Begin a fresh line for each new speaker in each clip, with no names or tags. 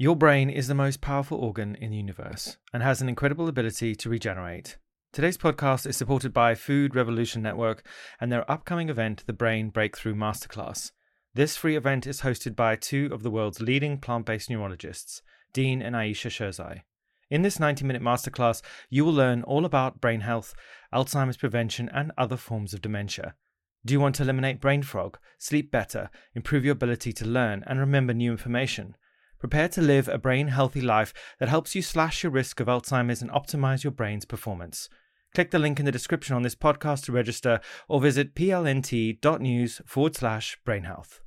Your brain is the most powerful organ in the universe and has an incredible ability to regenerate. Today's podcast is supported by Food Revolution Network and their upcoming event, the Brain Breakthrough Masterclass. This free event is hosted by two of the world's leading plant based neurologists, Dean and Ayesha Sherzai. In this 90 minute masterclass, you will learn all about brain health, Alzheimer's prevention, and other forms of dementia. Do you want to eliminate brain fog, sleep better, improve your ability to learn, and remember new information? Prepare to live a brain healthy life that helps you slash your risk of Alzheimer's and optimize your brain's performance. Click the link in the description on this podcast to register or visit plnt.news forward slash brain health.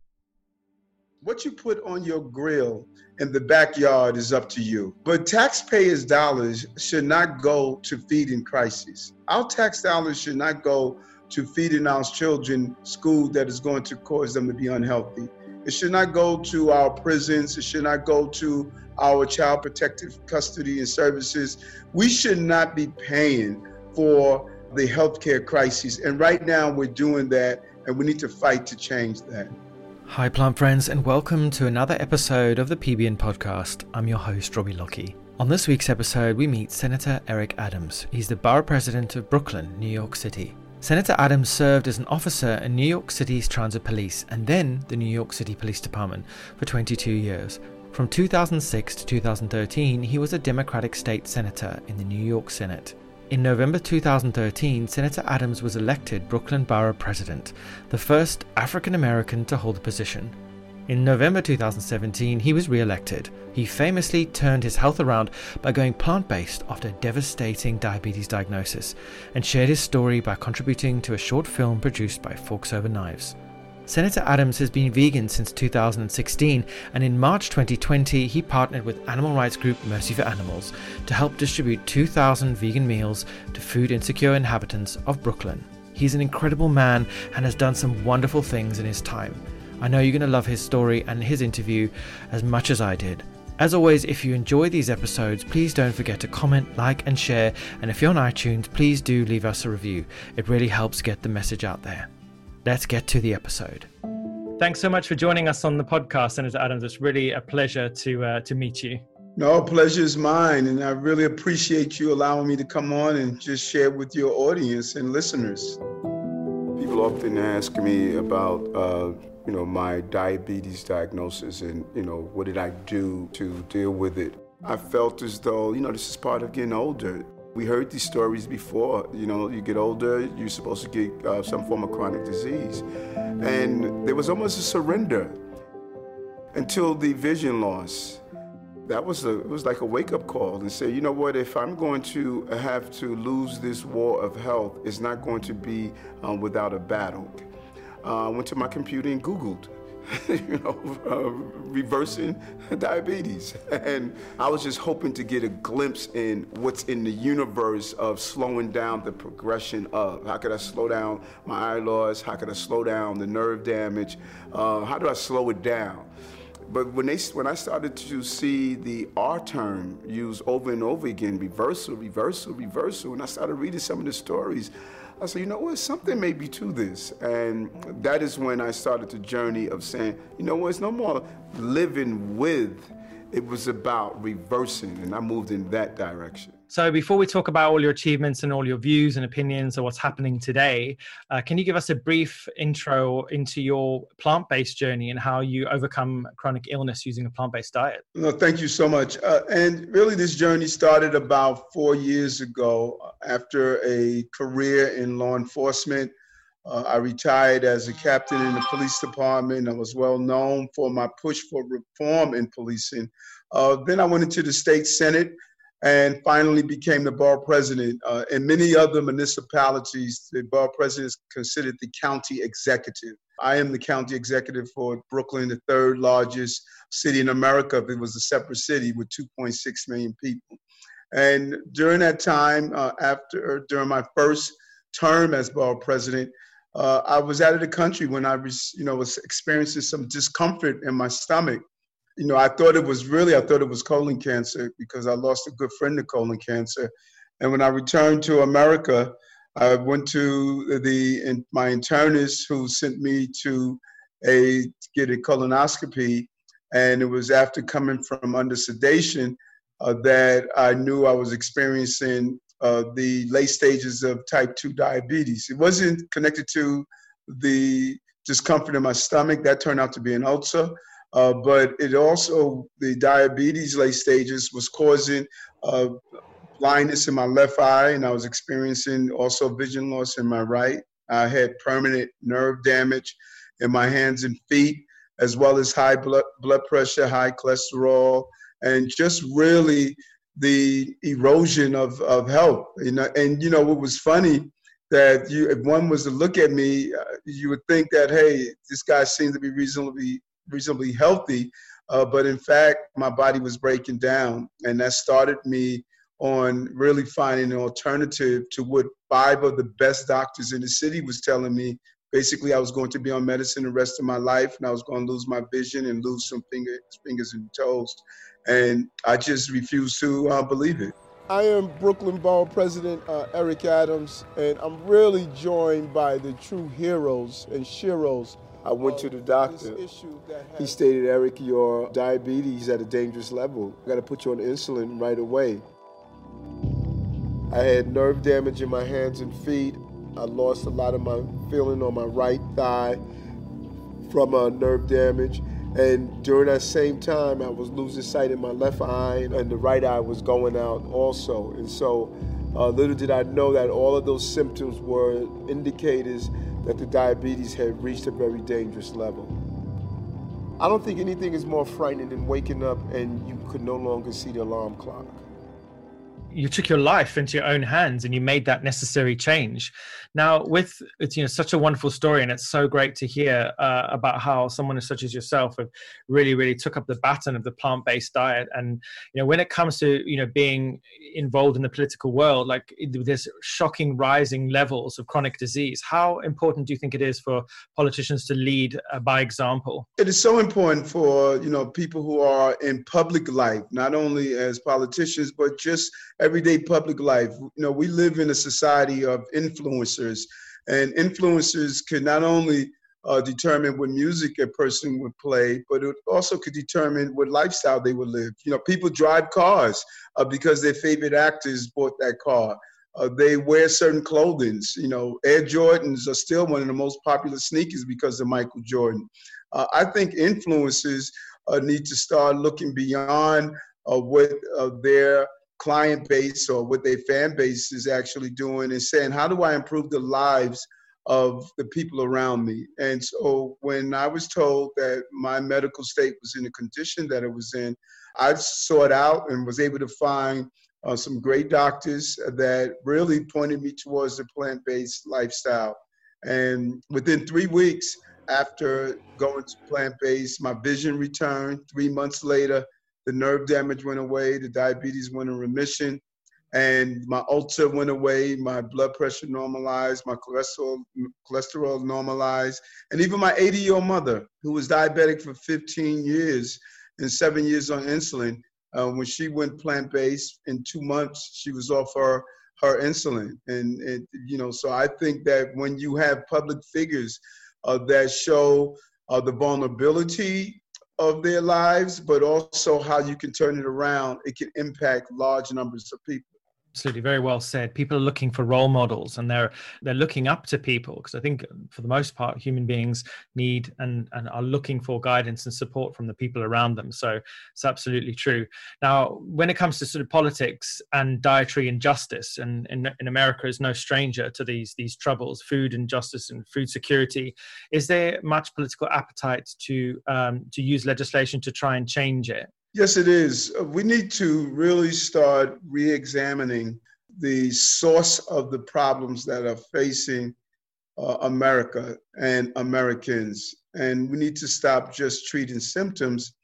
What you put on your grill in the backyard is up to you. But taxpayers' dollars should not go to feeding crises. Our tax dollars should not go to feeding our children food that is going to cause them to be unhealthy. It should not go to our prisons. It should not go to our child protective custody and services. We should not be paying for the healthcare crisis. And right now we're doing that, and we need to fight to change that.
Hi, plant friends, and welcome to another episode of the PBN podcast. I'm your host, Robbie Lockie. On this week's episode, we meet Senator Eric Adams. He's the borough president of Brooklyn, New York City. Senator Adams served as an officer in New York City's Transit Police and then the New York City Police Department for 22 years. From 2006 to 2013, he was a Democratic state senator in the New York Senate. In November 2013, Senator Adams was elected Brooklyn Borough President, the first African American to hold the position. In November 2017, he was re elected. He famously turned his health around by going plant based after a devastating diabetes diagnosis and shared his story by contributing to a short film produced by Forks Over Knives. Senator Adams has been vegan since 2016, and in March 2020, he partnered with animal rights group Mercy for Animals to help distribute 2,000 vegan meals to food insecure inhabitants of Brooklyn. He's an incredible man and has done some wonderful things in his time. I know you're going to love his story and his interview as much as I did. As always, if you enjoy these episodes, please don't forget to comment, like, and share. And if you're on iTunes, please do leave us a review. It really helps get the message out there. Let's get to the episode. Thanks so much for joining us on the podcast, Senator Adams. It's really a pleasure to uh, to meet you.
No, pleasure is mine, and I really appreciate you allowing me to come on and just share with your audience and listeners. People often ask me about uh, you know, my diabetes diagnosis and, you know, what did I do to deal with it. I felt as though, you know, this is part of getting older. We heard these stories before. You know, you get older, you're supposed to get uh, some form of chronic disease. And there was almost a surrender until the vision loss. That was a, it was like a wake up call and say, you know what, if I'm going to have to lose this war of health, it's not going to be um, without a battle uh, went to my computer and Googled, you know, uh, reversing diabetes. And I was just hoping to get a glimpse in what's in the universe of slowing down the progression of. How could I slow down my eye loss? How could I slow down the nerve damage? Uh, how do I slow it down? But when they when I started to see the R term used over and over again, reversal, reversal, reversal, and I started reading some of the stories, I said, you know what, something may be to this. And that is when I started the journey of saying, you know what, it's no more living with, it was about reversing. And I moved in that direction.
So, before we talk about all your achievements and all your views and opinions of what's happening today, uh, can you give us a brief intro into your plant based journey and how you overcome chronic illness using a plant based diet?
No, thank you so much. Uh, and really, this journey started about four years ago after a career in law enforcement. Uh, I retired as a captain in the police department. I was well known for my push for reform in policing. Uh, then I went into the state senate and finally became the borough president. Uh, in many other municipalities, the borough president is considered the county executive. I am the county executive for Brooklyn, the third largest city in America. If it was a separate city with 2.6 million people. And during that time, uh, after during my first term as borough president, uh, I was out of the country when I was, you know, was experiencing some discomfort in my stomach you know, I thought it was really, I thought it was colon cancer because I lost a good friend to colon cancer. And when I returned to America, I went to the my internist who sent me to a get a colonoscopy, And it was after coming from under sedation uh, that I knew I was experiencing uh, the late stages of type 2 diabetes. It wasn't connected to the discomfort in my stomach, that turned out to be an ulcer. Uh, but it also, the diabetes late stages was causing uh, blindness in my left eye, and I was experiencing also vision loss in my right. I had permanent nerve damage in my hands and feet, as well as high blood, blood pressure, high cholesterol, and just really the erosion of, of health. You know, and you know what was funny that you, if one was to look at me, uh, you would think that hey, this guy seems to be reasonably reasonably healthy, uh, but in fact, my body was breaking down, and that started me on really finding an alternative to what five of the best doctors in the city was telling me. Basically, I was going to be on medicine the rest of my life, and I was going to lose my vision and lose some fingers, fingers and toes. And I just refused to uh, believe it.
I am Brooklyn Borough President uh, Eric Adams, and I'm really joined by the true heroes and sheroes.
I went to the doctor. He stated, Eric, your diabetes is at a dangerous level. I got to put you on insulin right away. I had nerve damage in my hands and feet. I lost a lot of my feeling on my right thigh from uh, nerve damage. And during that same time, I was losing sight in my left eye, and the right eye was going out also. And so, uh, little did I know that all of those symptoms were indicators that the diabetes had reached a very dangerous level. I don't think anything is more frightening than waking up and you could no longer see the alarm clock
you took your life into your own hands and you made that necessary change. Now with it's you know such a wonderful story and it's so great to hear uh, about how someone such as yourself have really really took up the baton of the plant-based diet. And you know when it comes to you know being involved in the political world like there's shocking rising levels of chronic disease. How important do you think it is for politicians to lead uh, by example?
It is so important for you know people who are in public life not only as politicians but just everyday public life. You know, we live in a society of influencers, and influencers can not only uh, determine what music a person would play, but it also could determine what lifestyle they would live. You know, people drive cars uh, because their favorite actors bought that car. Uh, they wear certain clothing. You know, Air Jordans are still one of the most popular sneakers because of Michael Jordan. Uh, I think influencers uh, need to start looking beyond uh, what their client base or what their fan base is actually doing and saying, how do I improve the lives of the people around me? And so when I was told that my medical state was in the condition that it was in, I sought out and was able to find uh, some great doctors that really pointed me towards the plant based lifestyle. And within three weeks after going to plant based, my vision returned. Three months later, the nerve damage went away, the diabetes went in remission, and my ulcer went away, my blood pressure normalized, my cholesterol cholesterol normalized, and even my 80 year old mother, who was diabetic for 15 years and seven years on insulin, uh, when she went plant based in two months, she was off her her insulin, and, and you know, so I think that when you have public figures uh, that show uh, the vulnerability of their lives, but also how you can turn it around. It can impact large numbers of people
absolutely very well said. People are looking for role models and they're they're looking up to people because i think for the most part human beings need and and are looking for guidance and support from the people around them. So it's absolutely true. Now when it comes to sort of politics and dietary injustice and in, in america is no stranger to these these troubles food injustice and food security is there much political appetite to um, to use legislation to try and change it
Yes, it is. Uh, we need to really start re examining the source of the problems that are facing uh, America and Americans. And we need to stop just treating symptoms,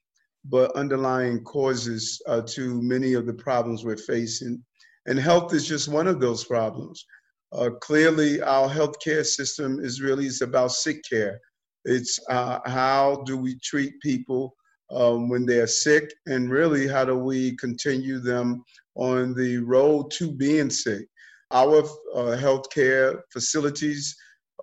but underlying causes uh, to many of the problems we're facing. And health is just one of those problems. Uh, clearly, our healthcare system is really it's about sick care. It's uh, how do we treat people um, when they're sick, and really how do we continue them on the road to being sick. Our uh, healthcare facilities,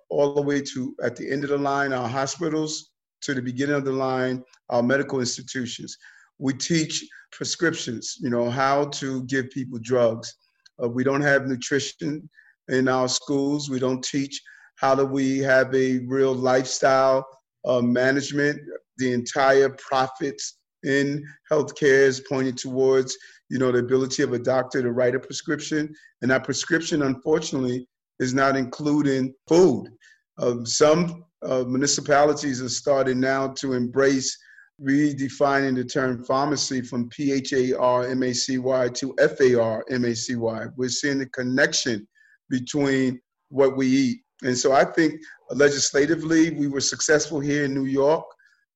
all the way to at the end of the line, our hospitals, to the beginning of the line, our medical institutions. We teach prescriptions, you know, how to give people drugs. Uh, we don't have nutrition in our schools. We don't teach how do we have a real lifestyle uh, management. The entire profits in healthcare is pointed towards, you know, the ability of a doctor to write a prescription, and that prescription, unfortunately, is not including food. Um, some uh, municipalities are starting now to embrace redefining the term pharmacy from P-H-A-R-M-A-C-Y to F-A-R-M-A-C-Y. We're seeing the connection between what we eat. And so I think legislatively, we were successful here in New York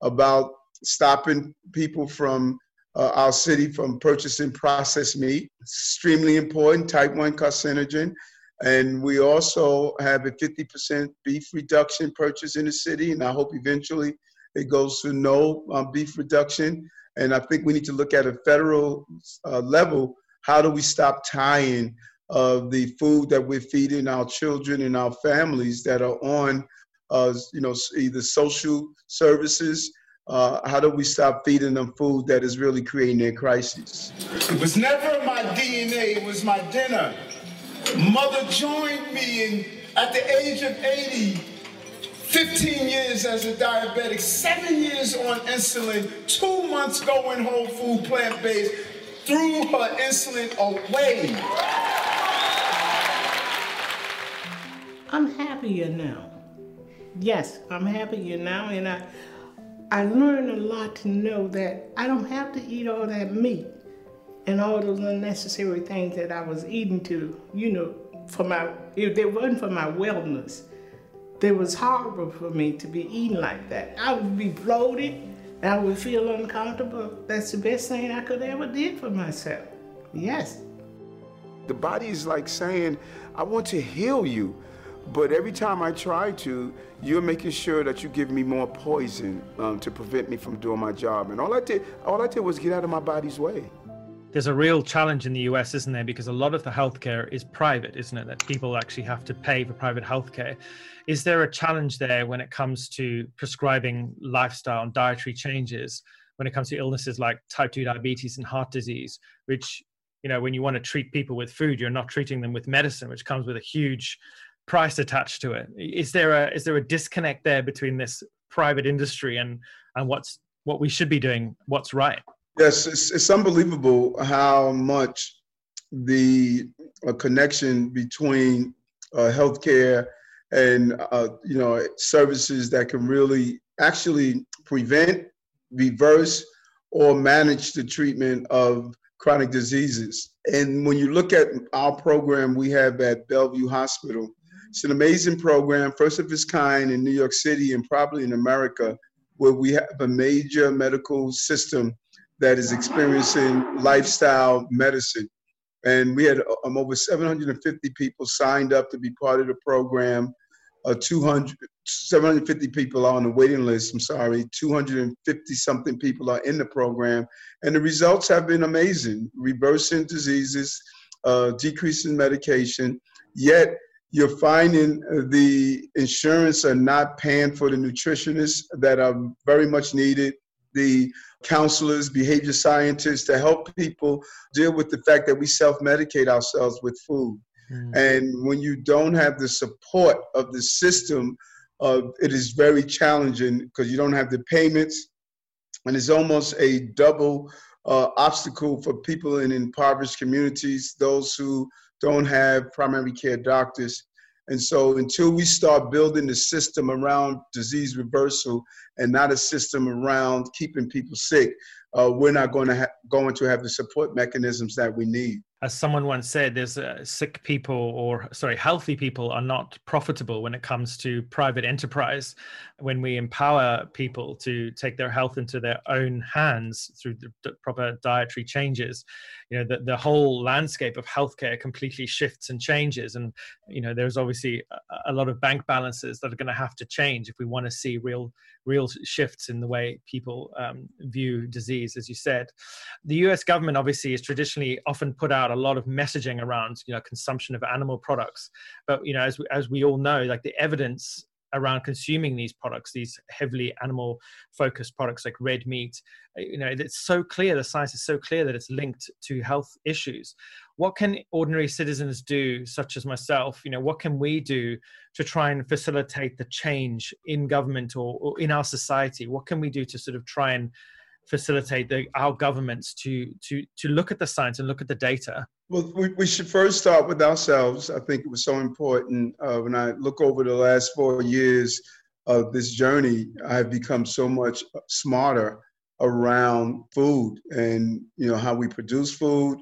about stopping people from uh, our city from purchasing processed meat. Extremely important, type 1 carcinogen. And we also have a 50% beef reduction purchase in the city. And I hope eventually it goes to no um, beef reduction. And I think we need to look at a federal uh, level. How do we stop tying uh, the food that we're feeding our children and our families that are on, uh, you know, either social services? Uh, how do we stop feeding them food that is really creating their crises?
It was never my DNA, it was my dinner. Mother joined me in, at the age of 80 15 years as a diabetic, seven years on insulin, two months going whole food plant based, threw her insulin away.
I'm happier now. Yes, I'm happier now, and I I learned a lot to know that I don't have to eat all that meat and all those unnecessary things that I was eating to, you know, for my if it wasn't for my wellness it was horrible for me to be eating like that. I would be bloated. I would feel uncomfortable. That's the best thing I could ever did for myself. Yes.
The body is like saying, I want to heal you. But every time I try to, you're making sure that you give me more poison um, to prevent me from doing my job. And all I did, all I did was get out of my body's way
there's a real challenge in the US, isn't there? Because a lot of the healthcare is private, isn't it? That people actually have to pay for private healthcare. Is there a challenge there when it comes to prescribing lifestyle and dietary changes? When it comes to illnesses like type 2 diabetes and heart disease, which, you know, when you want to treat people with food, you're not treating them with medicine, which comes with a huge price attached to it. Is there a is there a disconnect there between this private industry and and what's what we should be doing, what's right?
Yes, it's, it's unbelievable how much the uh, connection between uh, healthcare and uh, you know services that can really actually prevent, reverse, or manage the treatment of chronic diseases. And when you look at our program we have at Bellevue Hospital, it's an amazing program, first of its kind in New York City and probably in America, where we have a major medical system that is experiencing lifestyle medicine. And we had um, over 750 people signed up to be part of the program. Uh, 200, 750 people are on the waiting list. I'm sorry, 250 something people are in the program, and the results have been amazing. Reversing diseases, uh, decreasing medication. Yet you're finding the insurance are not paying for the nutritionists that are very much needed. The counselors, behavior scientists to help people deal with the fact that we self medicate ourselves with food. Mm. And when you don't have the support of the system, uh, it is very challenging because you don't have the payments, and it's almost a double uh, obstacle for people in impoverished communities, those who don't have primary care doctors. And so, until we start building the system around disease reversal and not a system around keeping people sick, uh, we're not going to ha- going to have the support mechanisms that we need
as someone once said, there's uh, sick people or sorry, healthy people are not profitable when it comes to private enterprise. When we empower people to take their health into their own hands through the, proper dietary changes, you know, the, the whole landscape of healthcare completely shifts and changes. And, you know, there's obviously a, a lot of bank balances that are going to have to change if we want to see real, real shifts in the way people um, view disease, as you said. The US government obviously is traditionally often put out a lot of messaging around you know consumption of animal products but you know as we, as we all know like the evidence around consuming these products, these heavily animal focused products like red meat. Uh, you know, it's so clear, the science is so clear that it's linked to health issues. What can ordinary citizens do, such as myself? You know, what can we do to try and facilitate the change in government or, or in our society? What can we do to sort of try and facilitate the, our governments to to to look at the science and look at the data?
Well, we, we should first start with ourselves. I think it was so important. Uh, when I look over the last four years of this journey, I've become so much smarter around food and you know how we produce food,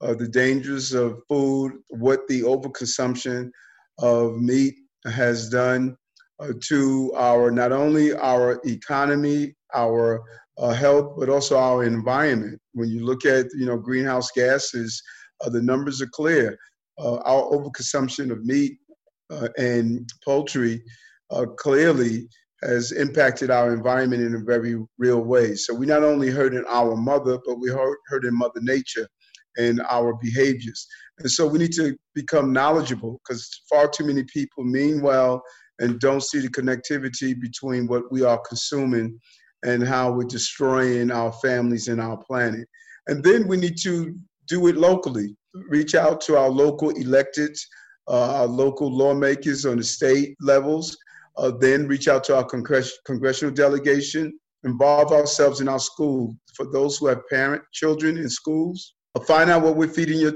uh, the dangers of food, what the overconsumption of meat has done uh, to our not only our economy, our uh, health, but also our environment. When you look at you know greenhouse gases, uh, the numbers are clear. Uh, our overconsumption of meat uh, and poultry uh, clearly has impacted our environment in a very real way. So we not only hurting our mother, but we hurt hurting Mother Nature and our behaviors. And so we need to become knowledgeable because far too many people mean well and don't see the connectivity between what we are consuming and how we're destroying our families and our planet. And then we need to do it locally. Reach out to our local elected, uh, our local lawmakers on the state levels. Uh, then reach out to our congress- congressional delegation. Involve ourselves in our school. For those who have parent children in schools, uh, find out what we're feeding your,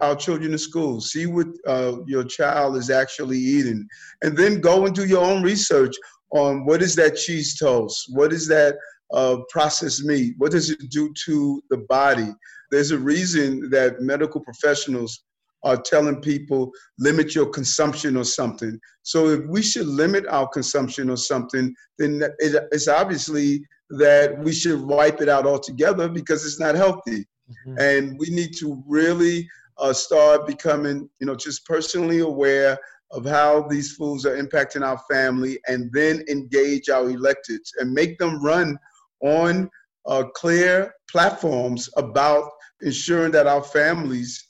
our children in school. See what uh, your child is actually eating, and then go and do your own research on what is that cheese toast? What is that uh, processed meat? What does it do to the body? There's a reason that medical professionals are telling people limit your consumption or something. So if we should limit our consumption or something, then it's obviously that we should wipe it out altogether because it's not healthy. Mm-hmm. And we need to really uh, start becoming, you know, just personally aware of how these foods are impacting our family and then engage our electeds and make them run on uh, clear platforms about ensuring that our families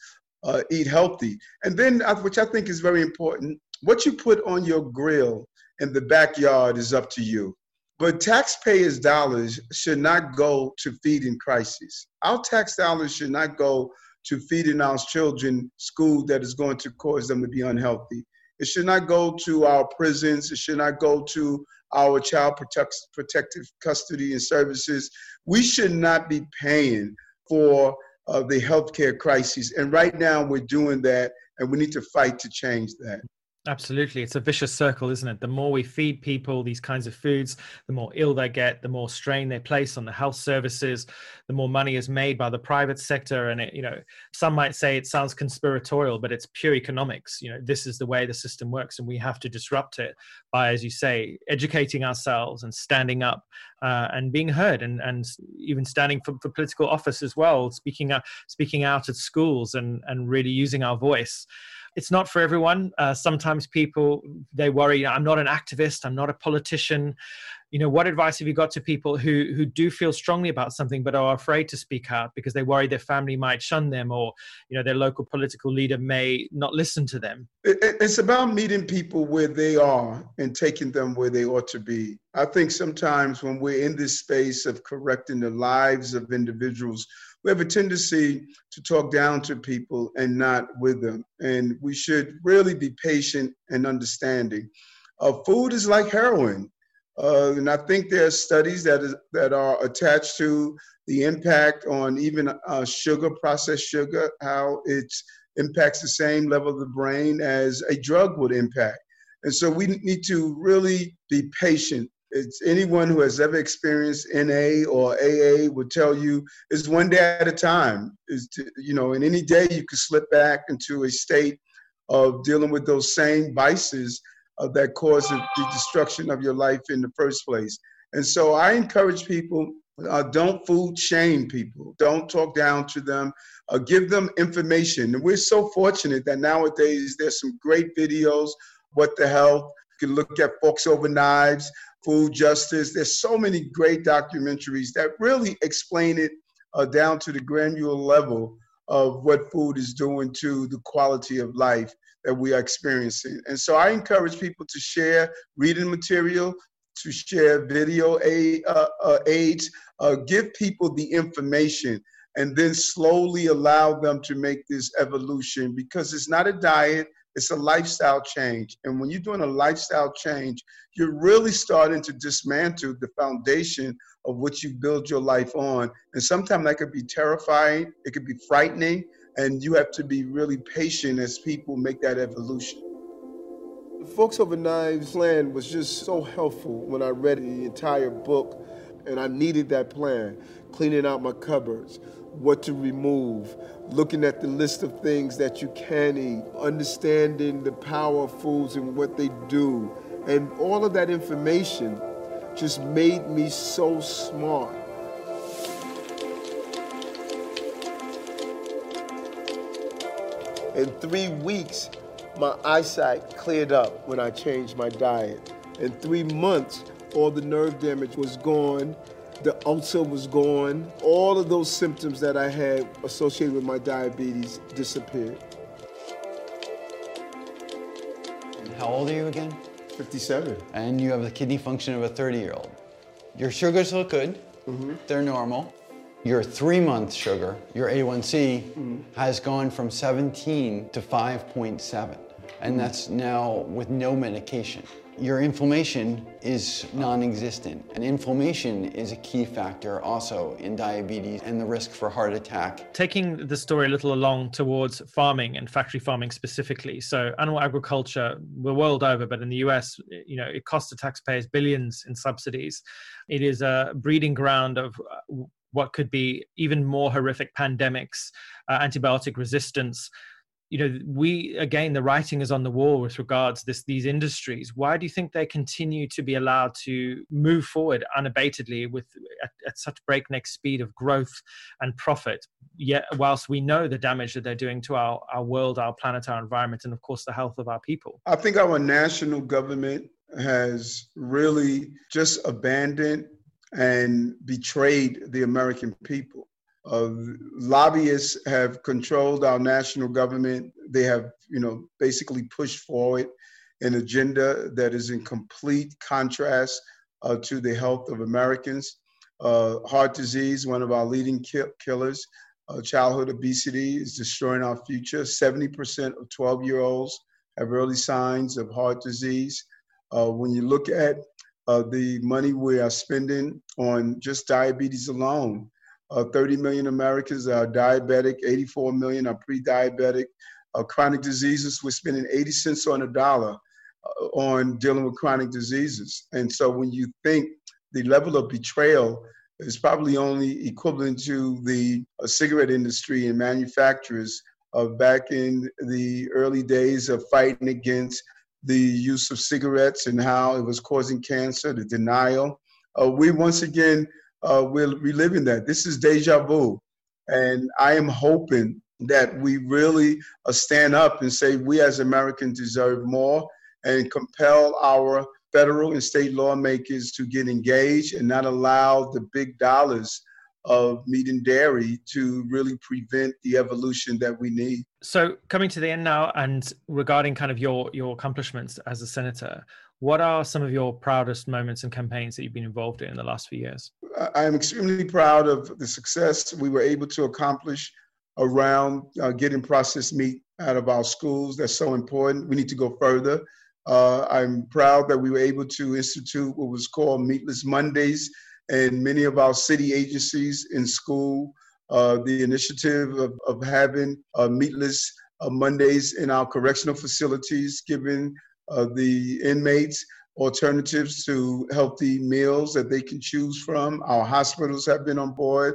uh, eat healthy. And then, uh, which I think is very important, what you put on your grill in the backyard is up to you. But taxpayers' dollars should not go to feeding crises. Our tax dollars should not go to feeding our children school that is going to cause them to be unhealthy. It should not go to our prisons. It should not go to our child protect, protective custody and services. We should not be paying for uh, the healthcare crisis. And right now we're doing that, and we need to fight to change that.
Absolutely. It's a vicious circle, isn't it? The more we feed people these kinds of foods, the more ill they get, the more strain they place on the health services, the more money is made by the private sector. And, it, you know, some might say it sounds conspiratorial, but it's pure economics. You know, this is the way the system works, and we have to disrupt it by, as you say, educating ourselves and standing up uh, and being heard and, and even standing for, for political office as well, speaking out, speaking out at schools and, and really using our voice it's not for everyone. Uh, sometimes people they worry. I'm not an activist. I'm not a politician. You know, what advice have you got to people who who do feel strongly about something but are afraid to speak out because they worry their family might shun them or you know their local political leader may not listen to them?
It's about meeting people where they are and taking them where they ought to be. I think sometimes when we're in this space of correcting the lives of individuals we have a tendency to talk down to people and not with them. And we should really be patient and understanding. Uh, food is like heroin. Uh, and I think there are studies that, is, that are attached to the impact on even uh, sugar, processed sugar, how it impacts the same level of the brain as a drug would impact. And so we need to really be patient it's anyone who has ever experienced NA or AA would tell you it's one day at a time. Is you know, in any day you could slip back into a state of dealing with those same vices uh, that cause the destruction of your life in the first place. And so I encourage people uh, don't food shame people. Don't talk down to them. Uh, give them information. And we're so fortunate that nowadays there's some great videos. What the health? You can look at Forks Over Knives food justice. There's so many great documentaries that really explain it uh, down to the granular level of what food is doing to the quality of life that we are experiencing. And so I encourage people to share reading material, to share video aid, uh, uh, aids, uh, give people the information, and then slowly allow them to make this evolution because it's not a diet, it's a lifestyle change. And when you're doing a lifestyle change, you're really starting to dismantle the foundation of what you build your life on. And sometimes that could be terrifying, it could be frightening, and you have to be really patient as people make that evolution.
The Forks Over Knives plan was just so helpful when I read the entire book, and I needed that plan. Cleaning out my cupboards, what to remove, looking at the list of things that you can eat, understanding the power of foods and what they do. And all of that information just made me so smart. In three weeks, my eyesight cleared up when I changed my diet. In three months, all the nerve damage was gone the ulcer was gone. All of those symptoms that I had associated with my diabetes disappeared.
How old are you again?
57.
And you have the kidney function of a 30 year old. Your sugars look good, mm-hmm. they're normal. Your three month sugar, your A1C, mm-hmm. has gone from 17 to 5.7. And mm-hmm. that's now with no medication your inflammation is non-existent. And inflammation is a key factor also in diabetes and the risk for heart attack.
Taking the story a little along towards farming and factory farming specifically. So animal agriculture, we're world over, but in the US, you know, it costs the taxpayers billions in subsidies. It is a breeding ground of uh, what could be even more horrific pandemics, uh, antibiotic resistance. You know we again the writing is on the wall with regards this these industries. Why do you think they continue to be allowed to move forward unabatedly with at, at, such breakneck speed of growth and profit? Yet whilst we know the damage that they're doing to our, our world our planet our environment and of course the health of our people.
I think our national government has really just abandoned and betrayed the american people uh, lobbyists have controlled our national government. They have, you know, basically pushed forward an agenda that is in complete contrast uh, to the health of Americans. Uh, heart disease, one of our leading ki- killers, uh, childhood obesity is destroying our future. 70% of 12 year olds have early signs of heart disease. Uh, when you look at uh, the money we are spending on just diabetes alone, uh, 30 million Americans are diabetic, 84 million are pre-diabetic. Uh, chronic diseases, we're spending 80 cents on a dollar uh, on dealing with chronic diseases. And so when you think the level of betrayal is probably only equivalent to the uh, cigarette industry and manufacturers of back in the early days of fighting against the use of cigarettes and how it was causing cancer, the denial. Uh, we once again uh, we're reliving that. This is deja vu. And I am hoping that we really uh, stand up and say we as Americans deserve more and compel our federal and state lawmakers to get engaged and not allow the big dollars of meat and dairy to really prevent the evolution that we need.
So coming to the end now and regarding kind of your your accomplishments as a senator, what are some of your proudest moments and campaigns that you've been involved in in the last few years?
I am extremely proud of the success we were able to accomplish around uh, getting processed meat out of our schools. That's so important. We need to go further. Uh, I'm proud that we were able to institute what was called Meatless Mondays in many of our city agencies in school. Uh, the initiative of, of having uh, meatless uh, Mondays in our correctional facilities, giving uh, the inmates alternatives to healthy meals that they can choose from. Our hospitals have been on board.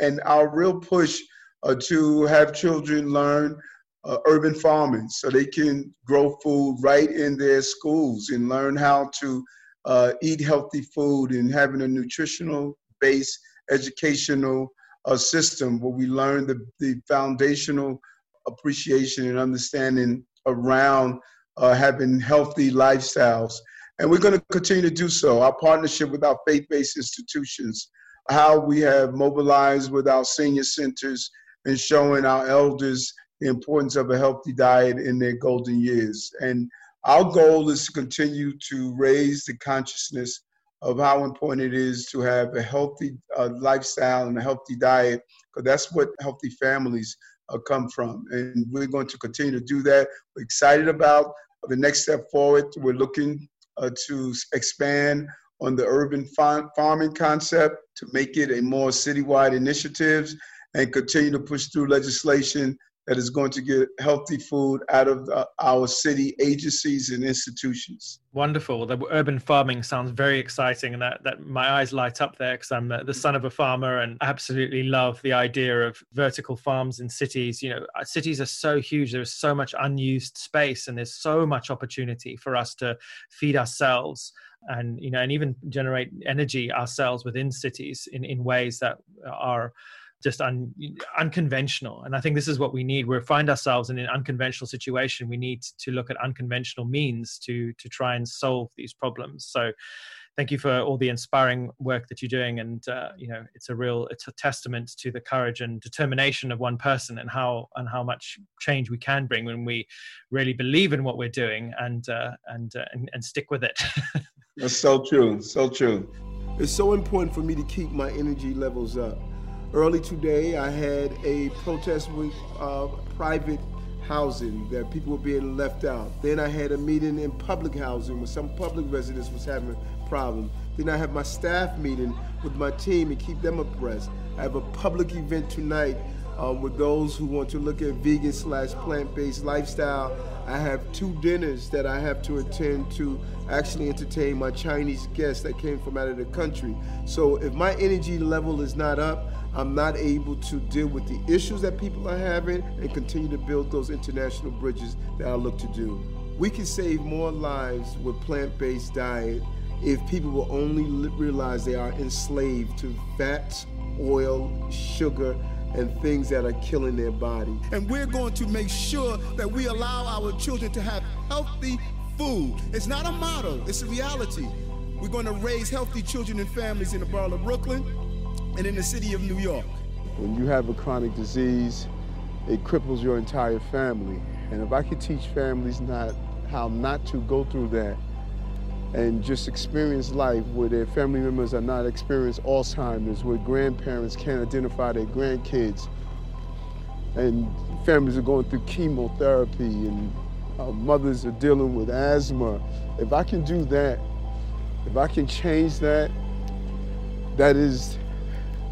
And our real push uh, to have children learn uh, urban farming so they can grow food right in their schools and learn how to uh, eat healthy food and having a nutritional based educational uh, system where we learn the, the foundational appreciation and understanding around uh, having healthy lifestyles. And we're going to continue to do so. Our partnership with our faith based institutions, how we have mobilized with our senior centers and showing our elders the importance of a healthy diet in their golden years. And our goal is to continue to raise the consciousness of how important it is to have a healthy uh, lifestyle and a healthy diet, because that's what healthy families uh, come from. And we're going to continue to do that. We're excited about the next step forward. We're looking uh, to expand on the urban farm- farming concept to make it a more citywide initiative and continue to push through legislation that is going to get healthy food out of the, our city agencies and institutions.
Wonderful. The urban farming sounds very exciting, and that, that my eyes light up there because I'm the son of a farmer and absolutely love the idea of vertical farms in cities. You know, uh, cities are so huge. There's so much unused space, and there's so much opportunity for us to feed ourselves and you know and even generate energy ourselves within cities in in ways that are just un, unconventional. And I think this is what we need. We find ourselves in an unconventional situation. We need to look at unconventional means to to try and solve these problems. So thank you for all the inspiring work that you're doing and uh, you know it's a real it's a testament to the courage and determination of one person and how and how much change we can bring when we really believe in what we're doing and uh, and, uh, and and stick with it
that's so true so true
it's so important for me to keep my energy levels up Early today, I had a protest with uh, private housing that people were being left out. Then I had a meeting in public housing where some public residents was having problems. Then I have my staff meeting with my team and keep them abreast. I have a public event tonight um, with those who want to look at vegan slash plant-based lifestyle. I have two dinners that I have to attend to actually entertain my Chinese guests that came from out of the country. So if my energy level is not up, I'm not able to deal with the issues that people are having and continue to build those international bridges that I look to do. We can save more lives with plant-based diet if people will only realize they are enslaved to fats, oil, sugar, and things that are killing their body.
And we're going to make sure that we allow our children to have healthy food. It's not a motto, it's a reality. We're going to raise healthy children and families in the borough of Brooklyn and in the city of New York.
When you have a chronic disease, it cripples your entire family. And if I could teach families not how not to go through that and just experience life where their family members are not experiencing Alzheimer's, where grandparents can't identify their grandkids, and families are going through chemotherapy, and uh, mothers are dealing with asthma. If I can do that, if I can change that, that is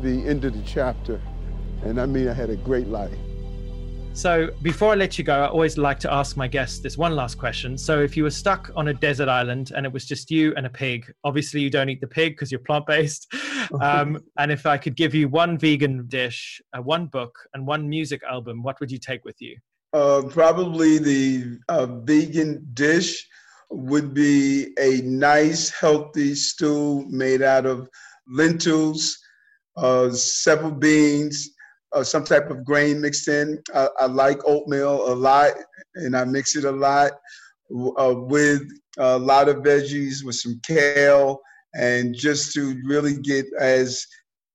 the end of the chapter. And I mean, I had a great life.
So, before I let you go, I always like to ask my guests this one last question. So, if you were stuck on a desert island and it was just you and a pig, obviously you don't eat the pig because you're plant based. Um, and if I could give you one vegan dish, uh, one book, and one music album, what would you take with you?
Uh, probably the uh, vegan dish would be a nice, healthy stew made out of lentils uh, several beans, uh, some type of grain mixed in. I, I, like oatmeal a lot, and I mix it a lot uh, with a lot of veggies, with some kale, and just to really get as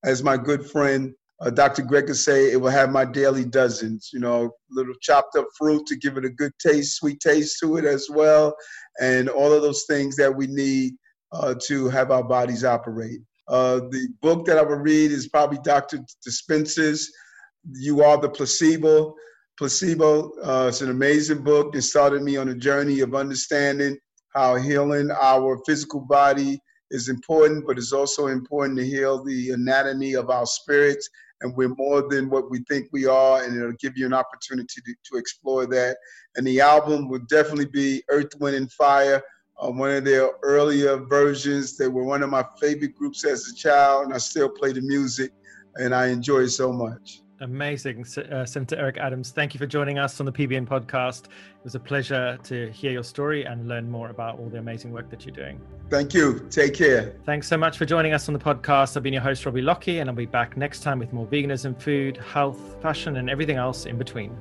as my good friend uh, Dr. Greg could say, it will have my daily dozens. You know, little chopped up fruit to give it a good taste, sweet taste to it as well, and all of those things that we need uh, to have our bodies operate. Uh, the book that I would read is probably Dr. Dispenza's You Are the Placebo. Placebo, uh, it's an amazing book. It started me on a journey of understanding how healing our physical body is important, but it's also important to heal the anatomy of our spirits. And we're more than what we think we are, and it'll give you an opportunity to, to explore that. And the album would definitely be Earth, Wind, and Fire uh, one of their earlier versions. They were one of my favorite groups as a child, and I still play the music, and I enjoy it so much.
Amazing, uh, Senator Eric Adams. Thank you for joining us on the PBN podcast. It was a pleasure to hear your story and learn more about all the amazing work that you're doing.
Thank you. Take care.
Thanks so much for joining us on the podcast. I've been your host, Robbie Lockie, and I'll be back next time with more veganism, food, health, fashion, and everything else in between.